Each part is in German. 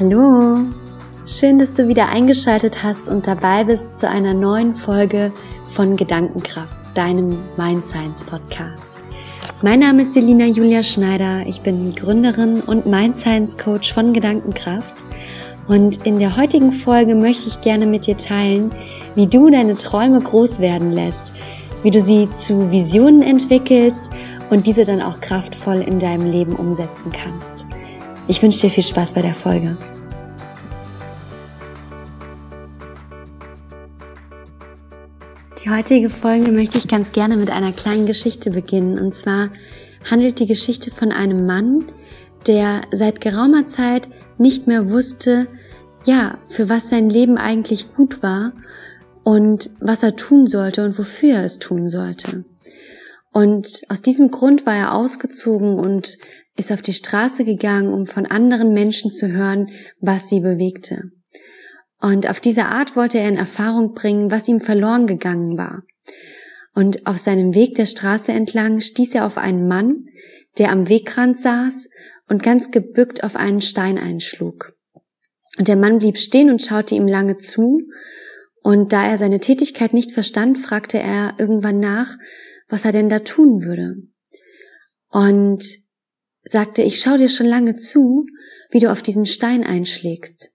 Hallo, schön, dass du wieder eingeschaltet hast und dabei bist zu einer neuen Folge von Gedankenkraft, deinem Mind Science Podcast. Mein Name ist Selina Julia Schneider, ich bin Gründerin und Mind Science Coach von Gedankenkraft und in der heutigen Folge möchte ich gerne mit dir teilen, wie du deine Träume groß werden lässt, wie du sie zu Visionen entwickelst und diese dann auch kraftvoll in deinem Leben umsetzen kannst. Ich wünsche dir viel Spaß bei der Folge. Die heutige Folge möchte ich ganz gerne mit einer kleinen Geschichte beginnen. Und zwar handelt die Geschichte von einem Mann, der seit geraumer Zeit nicht mehr wusste, ja, für was sein Leben eigentlich gut war und was er tun sollte und wofür er es tun sollte. Und aus diesem Grund war er ausgezogen und ist auf die Straße gegangen, um von anderen Menschen zu hören, was sie bewegte. Und auf diese Art wollte er in Erfahrung bringen, was ihm verloren gegangen war. Und auf seinem Weg der Straße entlang stieß er auf einen Mann, der am Wegrand saß und ganz gebückt auf einen Stein einschlug. Und der Mann blieb stehen und schaute ihm lange zu, und da er seine Tätigkeit nicht verstand, fragte er irgendwann nach, was er denn da tun würde. Und sagte, ich schau dir schon lange zu, wie du auf diesen Stein einschlägst.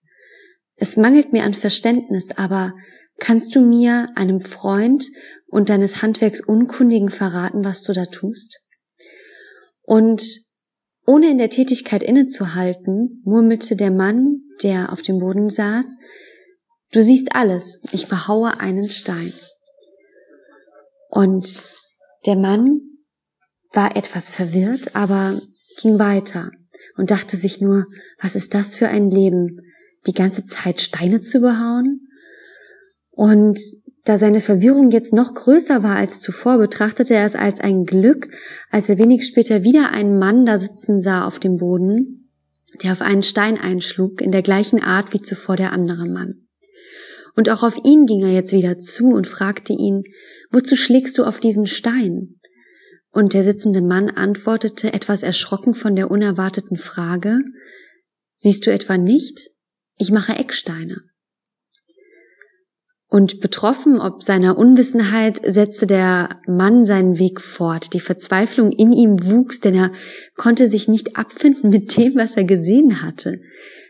Es mangelt mir an Verständnis, aber kannst du mir, einem Freund und deines Handwerks Unkundigen verraten, was du da tust? Und ohne in der Tätigkeit innezuhalten, murmelte der Mann, der auf dem Boden saß, Du siehst alles, ich behaue einen Stein. Und der Mann war etwas verwirrt, aber ging weiter und dachte sich nur, was ist das für ein Leben, die ganze Zeit Steine zu behauen? Und da seine Verwirrung jetzt noch größer war als zuvor, betrachtete er es als ein Glück, als er wenig später wieder einen Mann da sitzen sah auf dem Boden, der auf einen Stein einschlug, in der gleichen Art wie zuvor der andere Mann. Und auch auf ihn ging er jetzt wieder zu und fragte ihn, wozu schlägst du auf diesen Stein? Und der sitzende Mann antwortete etwas erschrocken von der unerwarteten Frage, siehst du etwa nicht? Ich mache Ecksteine. Und betroffen ob seiner Unwissenheit setzte der Mann seinen Weg fort. Die Verzweiflung in ihm wuchs, denn er konnte sich nicht abfinden mit dem, was er gesehen hatte.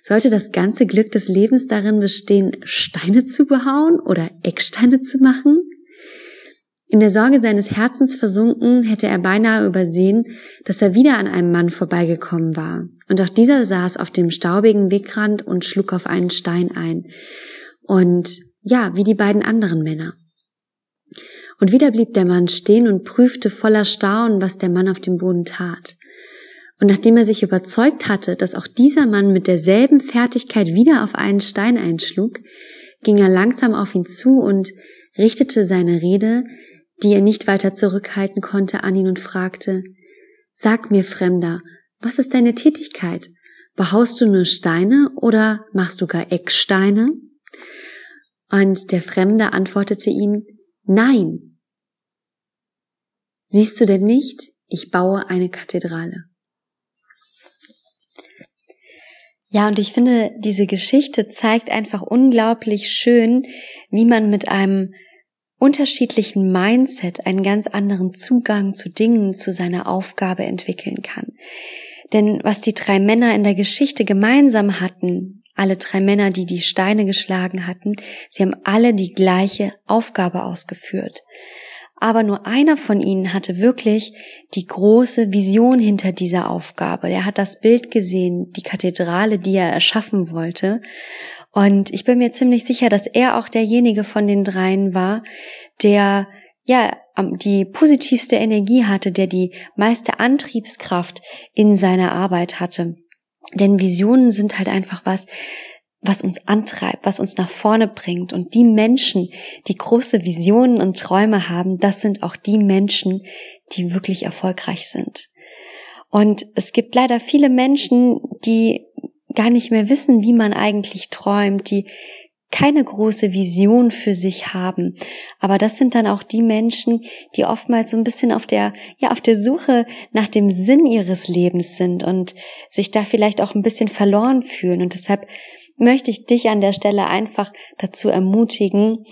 Sollte das ganze Glück des Lebens darin bestehen, Steine zu behauen oder Ecksteine zu machen? In der Sorge seines Herzens versunken, hätte er beinahe übersehen, dass er wieder an einem Mann vorbeigekommen war. Und auch dieser saß auf dem staubigen Wegrand und schlug auf einen Stein ein. Und ja, wie die beiden anderen Männer. Und wieder blieb der Mann stehen und prüfte voller Staunen, was der Mann auf dem Boden tat. Und nachdem er sich überzeugt hatte, dass auch dieser Mann mit derselben Fertigkeit wieder auf einen Stein einschlug, ging er langsam auf ihn zu und richtete seine Rede die er nicht weiter zurückhalten konnte, an ihn und fragte, Sag mir, Fremder, was ist deine Tätigkeit? Behaust du nur Steine oder machst du gar Ecksteine? Und der Fremde antwortete ihm, Nein. Siehst du denn nicht? Ich baue eine Kathedrale. Ja, und ich finde, diese Geschichte zeigt einfach unglaublich schön, wie man mit einem unterschiedlichen Mindset einen ganz anderen Zugang zu Dingen, zu seiner Aufgabe entwickeln kann. Denn was die drei Männer in der Geschichte gemeinsam hatten, alle drei Männer, die die Steine geschlagen hatten, sie haben alle die gleiche Aufgabe ausgeführt. Aber nur einer von ihnen hatte wirklich die große Vision hinter dieser Aufgabe. Er hat das Bild gesehen, die Kathedrale, die er erschaffen wollte. Und ich bin mir ziemlich sicher, dass er auch derjenige von den dreien war, der ja die positivste Energie hatte, der die meiste Antriebskraft in seiner Arbeit hatte. Denn Visionen sind halt einfach was, was uns antreibt, was uns nach vorne bringt. Und die Menschen, die große Visionen und Träume haben, das sind auch die Menschen, die wirklich erfolgreich sind. Und es gibt leider viele Menschen, die gar nicht mehr wissen, wie man eigentlich träumt, die keine große Vision für sich haben. Aber das sind dann auch die Menschen, die oftmals so ein bisschen auf der, ja, auf der Suche nach dem Sinn ihres Lebens sind und sich da vielleicht auch ein bisschen verloren fühlen. Und deshalb möchte ich dich an der Stelle einfach dazu ermutigen,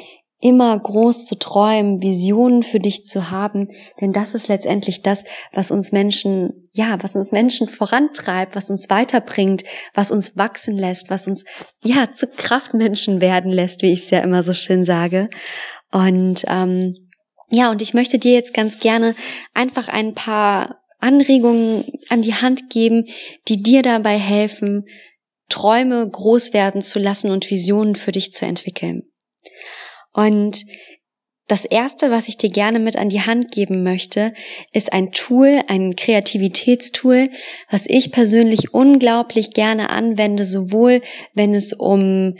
immer groß zu träumen, Visionen für dich zu haben, denn das ist letztendlich das, was uns Menschen, ja, was uns Menschen vorantreibt, was uns weiterbringt, was uns wachsen lässt, was uns, ja, zu Kraftmenschen werden lässt, wie ich es ja immer so schön sage. Und ähm, ja, und ich möchte dir jetzt ganz gerne einfach ein paar Anregungen an die Hand geben, die dir dabei helfen, Träume groß werden zu lassen und Visionen für dich zu entwickeln. Und das erste, was ich dir gerne mit an die Hand geben möchte, ist ein Tool, ein Kreativitätstool, was ich persönlich unglaublich gerne anwende, sowohl wenn es um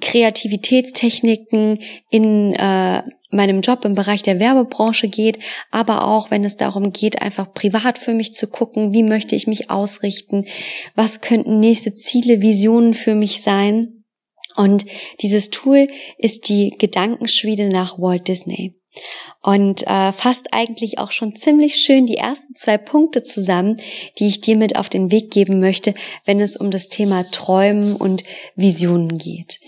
Kreativitätstechniken in äh, meinem Job im Bereich der Werbebranche geht, aber auch wenn es darum geht, einfach privat für mich zu gucken, wie möchte ich mich ausrichten, was könnten nächste Ziele, Visionen für mich sein. Und dieses Tool ist die Gedankenschmiede nach Walt Disney und äh, fasst eigentlich auch schon ziemlich schön die ersten zwei Punkte zusammen, die ich dir mit auf den Weg geben möchte, wenn es um das Thema Träumen und Visionen geht.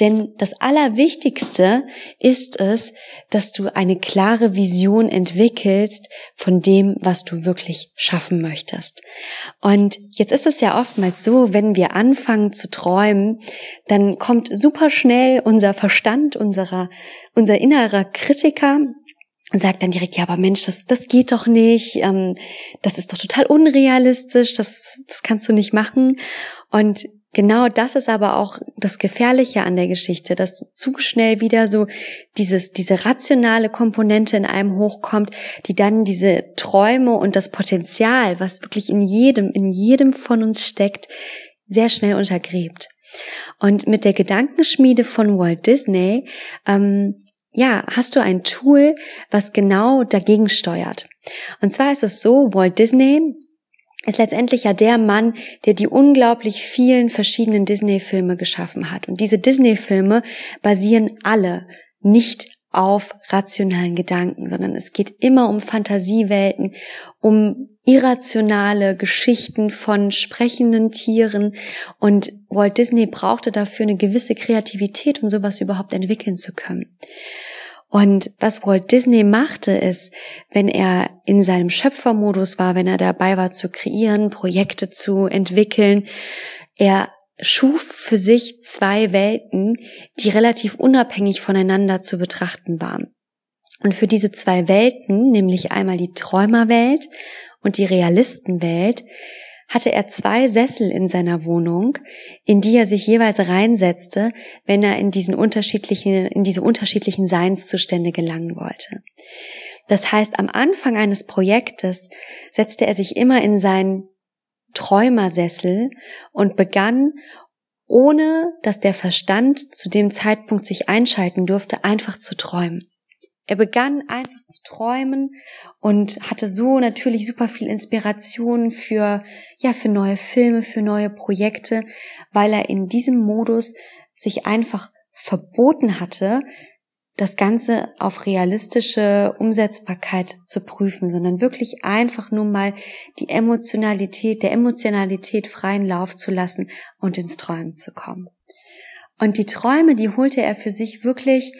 Denn das Allerwichtigste ist es, dass du eine klare Vision entwickelst von dem, was du wirklich schaffen möchtest. Und jetzt ist es ja oftmals so, wenn wir anfangen zu träumen, dann kommt super schnell unser Verstand, unserer, unser innerer Kritiker sagt dann direkt, ja, aber Mensch, das, das geht doch nicht, ähm, das ist doch total unrealistisch, das, das kannst du nicht machen. Und genau das ist aber auch das Gefährliche an der Geschichte, dass zu schnell wieder so dieses, diese rationale Komponente in einem hochkommt, die dann diese Träume und das Potenzial, was wirklich in jedem, in jedem von uns steckt, sehr schnell untergräbt. Und mit der Gedankenschmiede von Walt Disney ähm, ja, hast du ein Tool, was genau dagegen steuert. Und zwar ist es so, Walt Disney ist letztendlich ja der Mann, der die unglaublich vielen verschiedenen Disney-Filme geschaffen hat. Und diese Disney-Filme basieren alle nicht auf rationalen Gedanken, sondern es geht immer um Fantasiewelten, um irrationale Geschichten von sprechenden Tieren und Walt Disney brauchte dafür eine gewisse Kreativität, um sowas überhaupt entwickeln zu können. Und was Walt Disney machte, ist, wenn er in seinem Schöpfermodus war, wenn er dabei war zu kreieren, Projekte zu entwickeln, er schuf für sich zwei Welten, die relativ unabhängig voneinander zu betrachten waren. Und für diese zwei Welten, nämlich einmal die Träumerwelt und die Realistenwelt, hatte er zwei Sessel in seiner Wohnung, in die er sich jeweils reinsetzte, wenn er in diesen unterschiedlichen, in diese unterschiedlichen Seinszustände gelangen wollte. Das heißt, am Anfang eines Projektes setzte er sich immer in seinen Träumersessel und begann, ohne dass der Verstand zu dem Zeitpunkt sich einschalten durfte, einfach zu träumen. Er begann einfach zu träumen und hatte so natürlich super viel Inspiration für, ja, für neue Filme, für neue Projekte, weil er in diesem Modus sich einfach verboten hatte, das Ganze auf realistische Umsetzbarkeit zu prüfen, sondern wirklich einfach nur mal die Emotionalität, der Emotionalität freien Lauf zu lassen und ins Träumen zu kommen. Und die Träume, die holte er für sich wirklich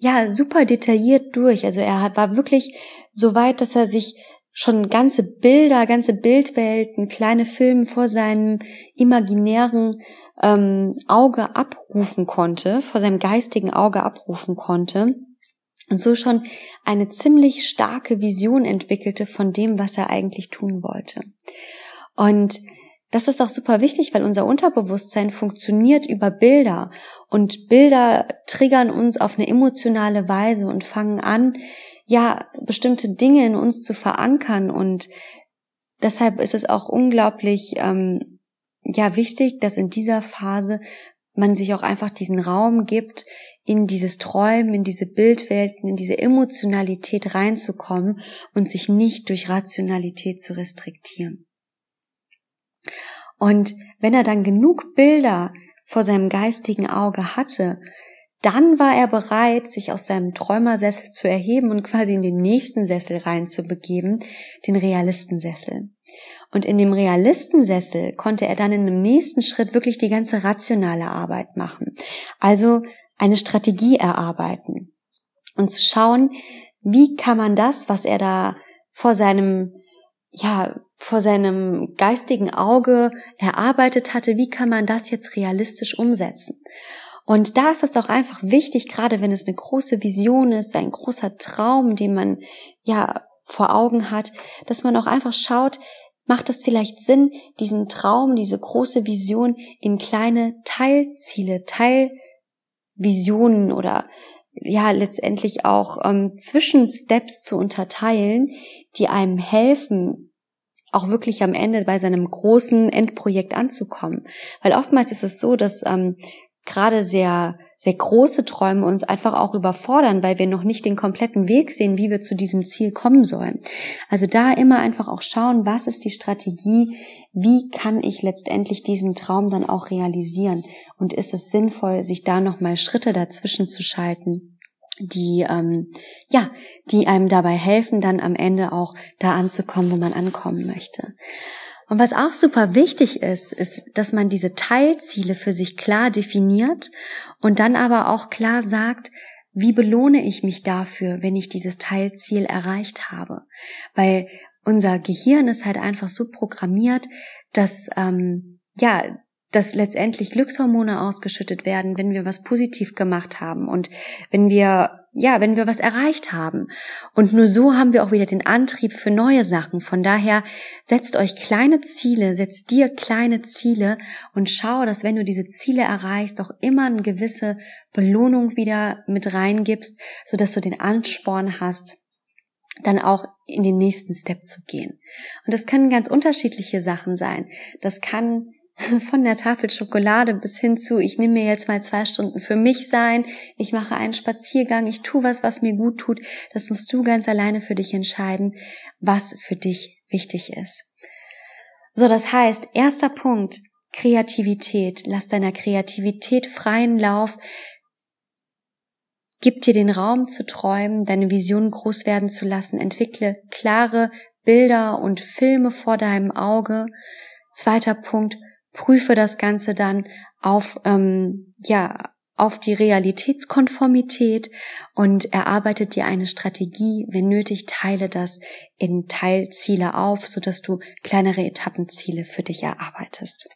ja, super detailliert durch. Also er war wirklich so weit, dass er sich schon ganze Bilder, ganze Bildwelten, kleine Filme vor seinem imaginären ähm, Auge abrufen konnte, vor seinem geistigen Auge abrufen konnte und so schon eine ziemlich starke Vision entwickelte von dem, was er eigentlich tun wollte. Und das ist auch super wichtig, weil unser Unterbewusstsein funktioniert über Bilder und Bilder triggern uns auf eine emotionale Weise und fangen an, ja, bestimmte Dinge in uns zu verankern und deshalb ist es auch unglaublich, ähm, ja, wichtig, dass in dieser Phase man sich auch einfach diesen Raum gibt, in dieses Träumen, in diese Bildwelten, in diese Emotionalität reinzukommen und sich nicht durch Rationalität zu restriktieren. Und wenn er dann genug Bilder vor seinem geistigen Auge hatte, dann war er bereit, sich aus seinem Träumersessel zu erheben und quasi in den nächsten Sessel reinzubegeben, den Realistensessel. Und in dem Realistensessel konnte er dann in einem nächsten Schritt wirklich die ganze rationale Arbeit machen. Also eine Strategie erarbeiten und zu schauen, wie kann man das, was er da vor seinem, ja, vor seinem geistigen Auge erarbeitet hatte, wie kann man das jetzt realistisch umsetzen? Und da ist es auch einfach wichtig, gerade wenn es eine große Vision ist, ein großer Traum, den man ja vor Augen hat, dass man auch einfach schaut, macht es vielleicht Sinn, diesen Traum, diese große Vision in kleine Teilziele, Teilvisionen oder ja letztendlich auch ähm, Zwischensteps zu unterteilen, die einem helfen, auch wirklich am Ende bei seinem großen Endprojekt anzukommen. Weil oftmals ist es so, dass ähm, gerade sehr, sehr große Träume uns einfach auch überfordern, weil wir noch nicht den kompletten Weg sehen, wie wir zu diesem Ziel kommen sollen. Also da immer einfach auch schauen, was ist die Strategie, wie kann ich letztendlich diesen Traum dann auch realisieren und ist es sinnvoll, sich da nochmal Schritte dazwischen zu schalten die ähm, ja, die einem dabei helfen, dann am Ende auch da anzukommen, wo man ankommen möchte. Und was auch super wichtig ist, ist, dass man diese Teilziele für sich klar definiert und dann aber auch klar sagt, wie belohne ich mich dafür, wenn ich dieses Teilziel erreicht habe? Weil unser Gehirn ist halt einfach so programmiert, dass ähm, ja dass letztendlich Glückshormone ausgeschüttet werden, wenn wir was positiv gemacht haben und wenn wir ja, wenn wir was erreicht haben. Und nur so haben wir auch wieder den Antrieb für neue Sachen. Von daher setzt euch kleine Ziele, setzt dir kleine Ziele und schau, dass wenn du diese Ziele erreichst, auch immer eine gewisse Belohnung wieder mit reingibst, so dass du den Ansporn hast, dann auch in den nächsten Step zu gehen. Und das können ganz unterschiedliche Sachen sein. Das kann von der Tafel Schokolade bis hin zu, ich nehme mir jetzt mal zwei Stunden für mich sein, ich mache einen Spaziergang, ich tue was, was mir gut tut. Das musst du ganz alleine für dich entscheiden, was für dich wichtig ist. So, das heißt, erster Punkt, Kreativität. Lass deiner Kreativität freien Lauf. Gib dir den Raum zu träumen, deine Visionen groß werden zu lassen. Entwickle klare Bilder und Filme vor deinem Auge. Zweiter Punkt, prüfe das Ganze dann auf, ähm, ja, auf die Realitätskonformität und erarbeite dir eine Strategie. Wenn nötig, teile das in Teilziele auf, sodass du kleinere Etappenziele für dich erarbeitest.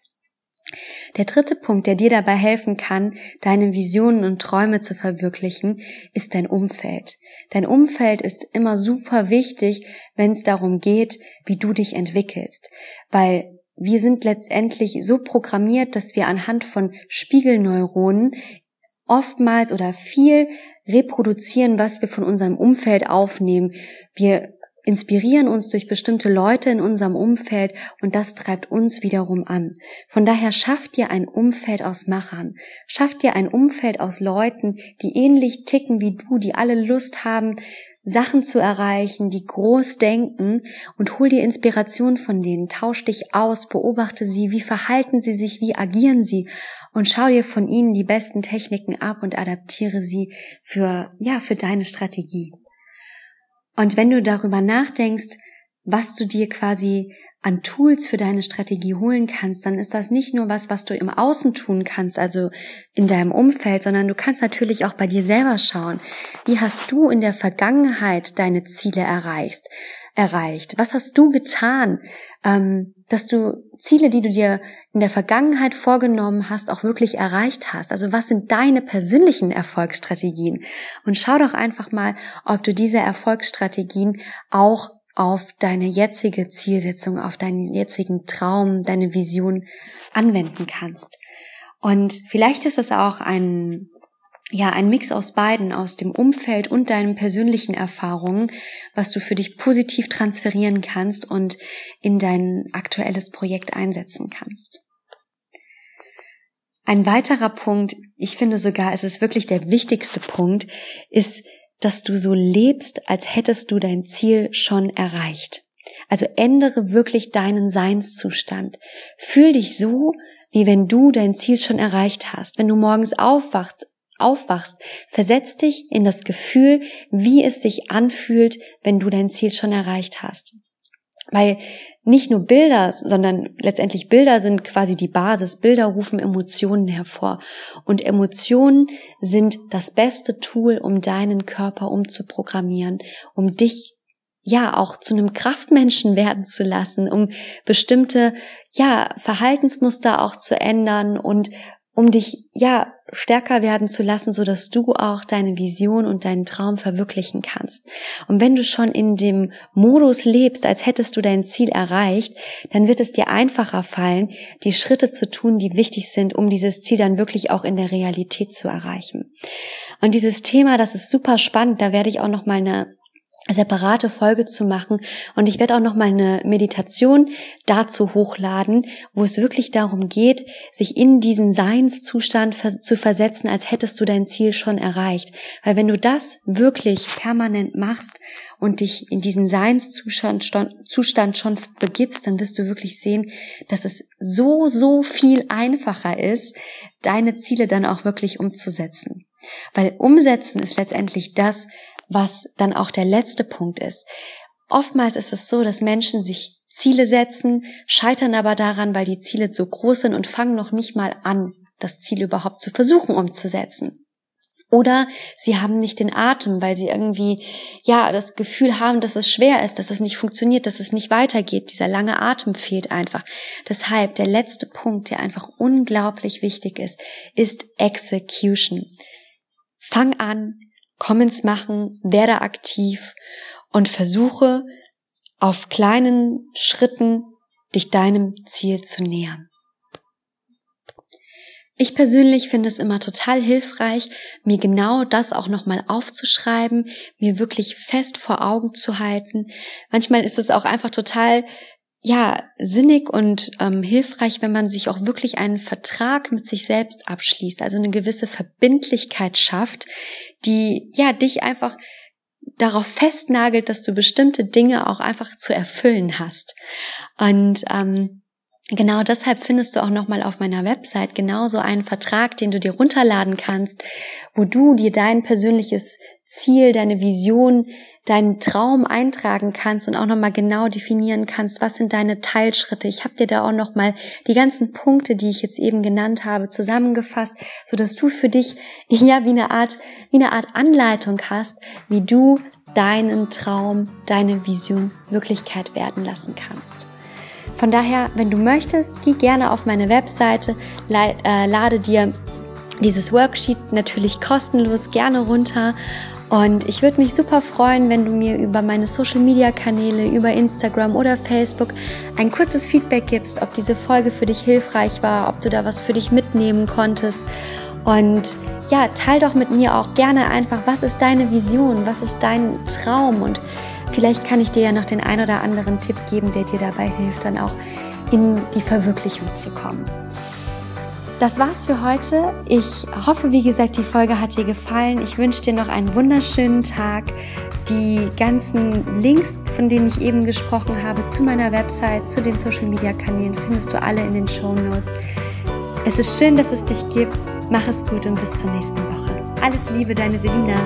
Der dritte Punkt, der dir dabei helfen kann, deine Visionen und Träume zu verwirklichen, ist dein Umfeld. Dein Umfeld ist immer super wichtig, wenn es darum geht, wie du dich entwickelst, weil wir sind letztendlich so programmiert, dass wir anhand von Spiegelneuronen oftmals oder viel reproduzieren, was wir von unserem Umfeld aufnehmen. Wir inspirieren uns durch bestimmte Leute in unserem Umfeld und das treibt uns wiederum an. Von daher schafft dir ein Umfeld aus Machern. Schafft dir ein Umfeld aus Leuten, die ähnlich ticken wie du, die alle Lust haben, Sachen zu erreichen, die groß denken und hol dir Inspiration von denen, tausch dich aus, beobachte sie, wie verhalten sie sich, wie agieren sie? Und schau dir von ihnen die besten Techniken ab und adaptiere sie für, ja, für deine Strategie. Und wenn du darüber nachdenkst, was du dir quasi an Tools für deine Strategie holen kannst, dann ist das nicht nur was, was du im Außen tun kannst, also in deinem Umfeld, sondern du kannst natürlich auch bei dir selber schauen. Wie hast du in der Vergangenheit deine Ziele erreicht? erreicht? Was hast du getan, ähm, dass du Ziele, die du dir in der Vergangenheit vorgenommen hast, auch wirklich erreicht hast? Also was sind deine persönlichen Erfolgsstrategien? Und schau doch einfach mal, ob du diese Erfolgsstrategien auch auf deine jetzige Zielsetzung, auf deinen jetzigen Traum, deine Vision anwenden kannst. Und vielleicht ist es auch ein, ja, ein Mix aus beiden, aus dem Umfeld und deinen persönlichen Erfahrungen, was du für dich positiv transferieren kannst und in dein aktuelles Projekt einsetzen kannst. Ein weiterer Punkt, ich finde sogar, es ist wirklich der wichtigste Punkt, ist dass du so lebst, als hättest du dein Ziel schon erreicht. Also ändere wirklich deinen Seinszustand. Fühl dich so, wie wenn du dein Ziel schon erreicht hast. Wenn du morgens aufwacht, aufwachst, versetz dich in das Gefühl, wie es sich anfühlt, wenn du dein Ziel schon erreicht hast. Weil nicht nur Bilder, sondern letztendlich Bilder sind quasi die Basis. Bilder rufen Emotionen hervor. Und Emotionen sind das beste Tool, um deinen Körper umzuprogrammieren, um dich ja auch zu einem Kraftmenschen werden zu lassen, um bestimmte ja Verhaltensmuster auch zu ändern und um dich ja stärker werden zu lassen, so dass du auch deine Vision und deinen Traum verwirklichen kannst. Und wenn du schon in dem Modus lebst, als hättest du dein Ziel erreicht, dann wird es dir einfacher fallen, die Schritte zu tun, die wichtig sind, um dieses Ziel dann wirklich auch in der Realität zu erreichen. Und dieses Thema, das ist super spannend, da werde ich auch noch mal eine separate Folge zu machen und ich werde auch noch mal eine Meditation dazu hochladen, wo es wirklich darum geht, sich in diesen Seinszustand zu versetzen, als hättest du dein Ziel schon erreicht, weil wenn du das wirklich permanent machst und dich in diesen Seinszustand Zustand schon begibst, dann wirst du wirklich sehen, dass es so so viel einfacher ist, deine Ziele dann auch wirklich umzusetzen. Weil umsetzen ist letztendlich das, was dann auch der letzte Punkt ist. Oftmals ist es so, dass Menschen sich Ziele setzen, scheitern aber daran, weil die Ziele so groß sind und fangen noch nicht mal an, das Ziel überhaupt zu versuchen umzusetzen. Oder sie haben nicht den Atem, weil sie irgendwie, ja, das Gefühl haben, dass es schwer ist, dass es nicht funktioniert, dass es nicht weitergeht. Dieser lange Atem fehlt einfach. Deshalb der letzte Punkt, der einfach unglaublich wichtig ist, ist Execution. Fang an, komm ins Machen, werde aktiv und versuche auf kleinen Schritten dich deinem Ziel zu nähern. Ich persönlich finde es immer total hilfreich, mir genau das auch nochmal aufzuschreiben, mir wirklich fest vor Augen zu halten. Manchmal ist es auch einfach total ja, sinnig und ähm, hilfreich, wenn man sich auch wirklich einen Vertrag mit sich selbst abschließt, also eine gewisse Verbindlichkeit schafft, die ja dich einfach darauf festnagelt, dass du bestimmte Dinge auch einfach zu erfüllen hast. Und ähm, Genau deshalb findest du auch nochmal auf meiner Website genauso einen Vertrag, den du dir runterladen kannst, wo du dir dein persönliches Ziel, deine Vision, deinen Traum eintragen kannst und auch nochmal genau definieren kannst, was sind deine Teilschritte. Ich habe dir da auch nochmal die ganzen Punkte, die ich jetzt eben genannt habe, zusammengefasst, so dass du für dich ja wie eine Art, wie eine Art Anleitung hast, wie du deinen Traum, deine Vision Wirklichkeit werden lassen kannst. Von daher, wenn du möchtest, geh gerne auf meine Webseite, äh, lade dir dieses Worksheet natürlich kostenlos gerne runter und ich würde mich super freuen, wenn du mir über meine Social-Media-Kanäle, über Instagram oder Facebook ein kurzes Feedback gibst, ob diese Folge für dich hilfreich war, ob du da was für dich mitnehmen konntest. Und ja, teil doch mit mir auch gerne einfach, was ist deine Vision, was ist dein Traum und vielleicht kann ich dir ja noch den ein oder anderen Tipp geben, der dir dabei hilft, dann auch in die Verwirklichung zu kommen. Das war's für heute. Ich hoffe, wie gesagt, die Folge hat dir gefallen. Ich wünsche dir noch einen wunderschönen Tag. Die ganzen Links, von denen ich eben gesprochen habe, zu meiner Website, zu den Social Media Kanälen, findest du alle in den Show Notes. Es ist schön, dass es dich gibt. Mach es gut und bis zur nächsten Woche. Alles Liebe, deine Selina.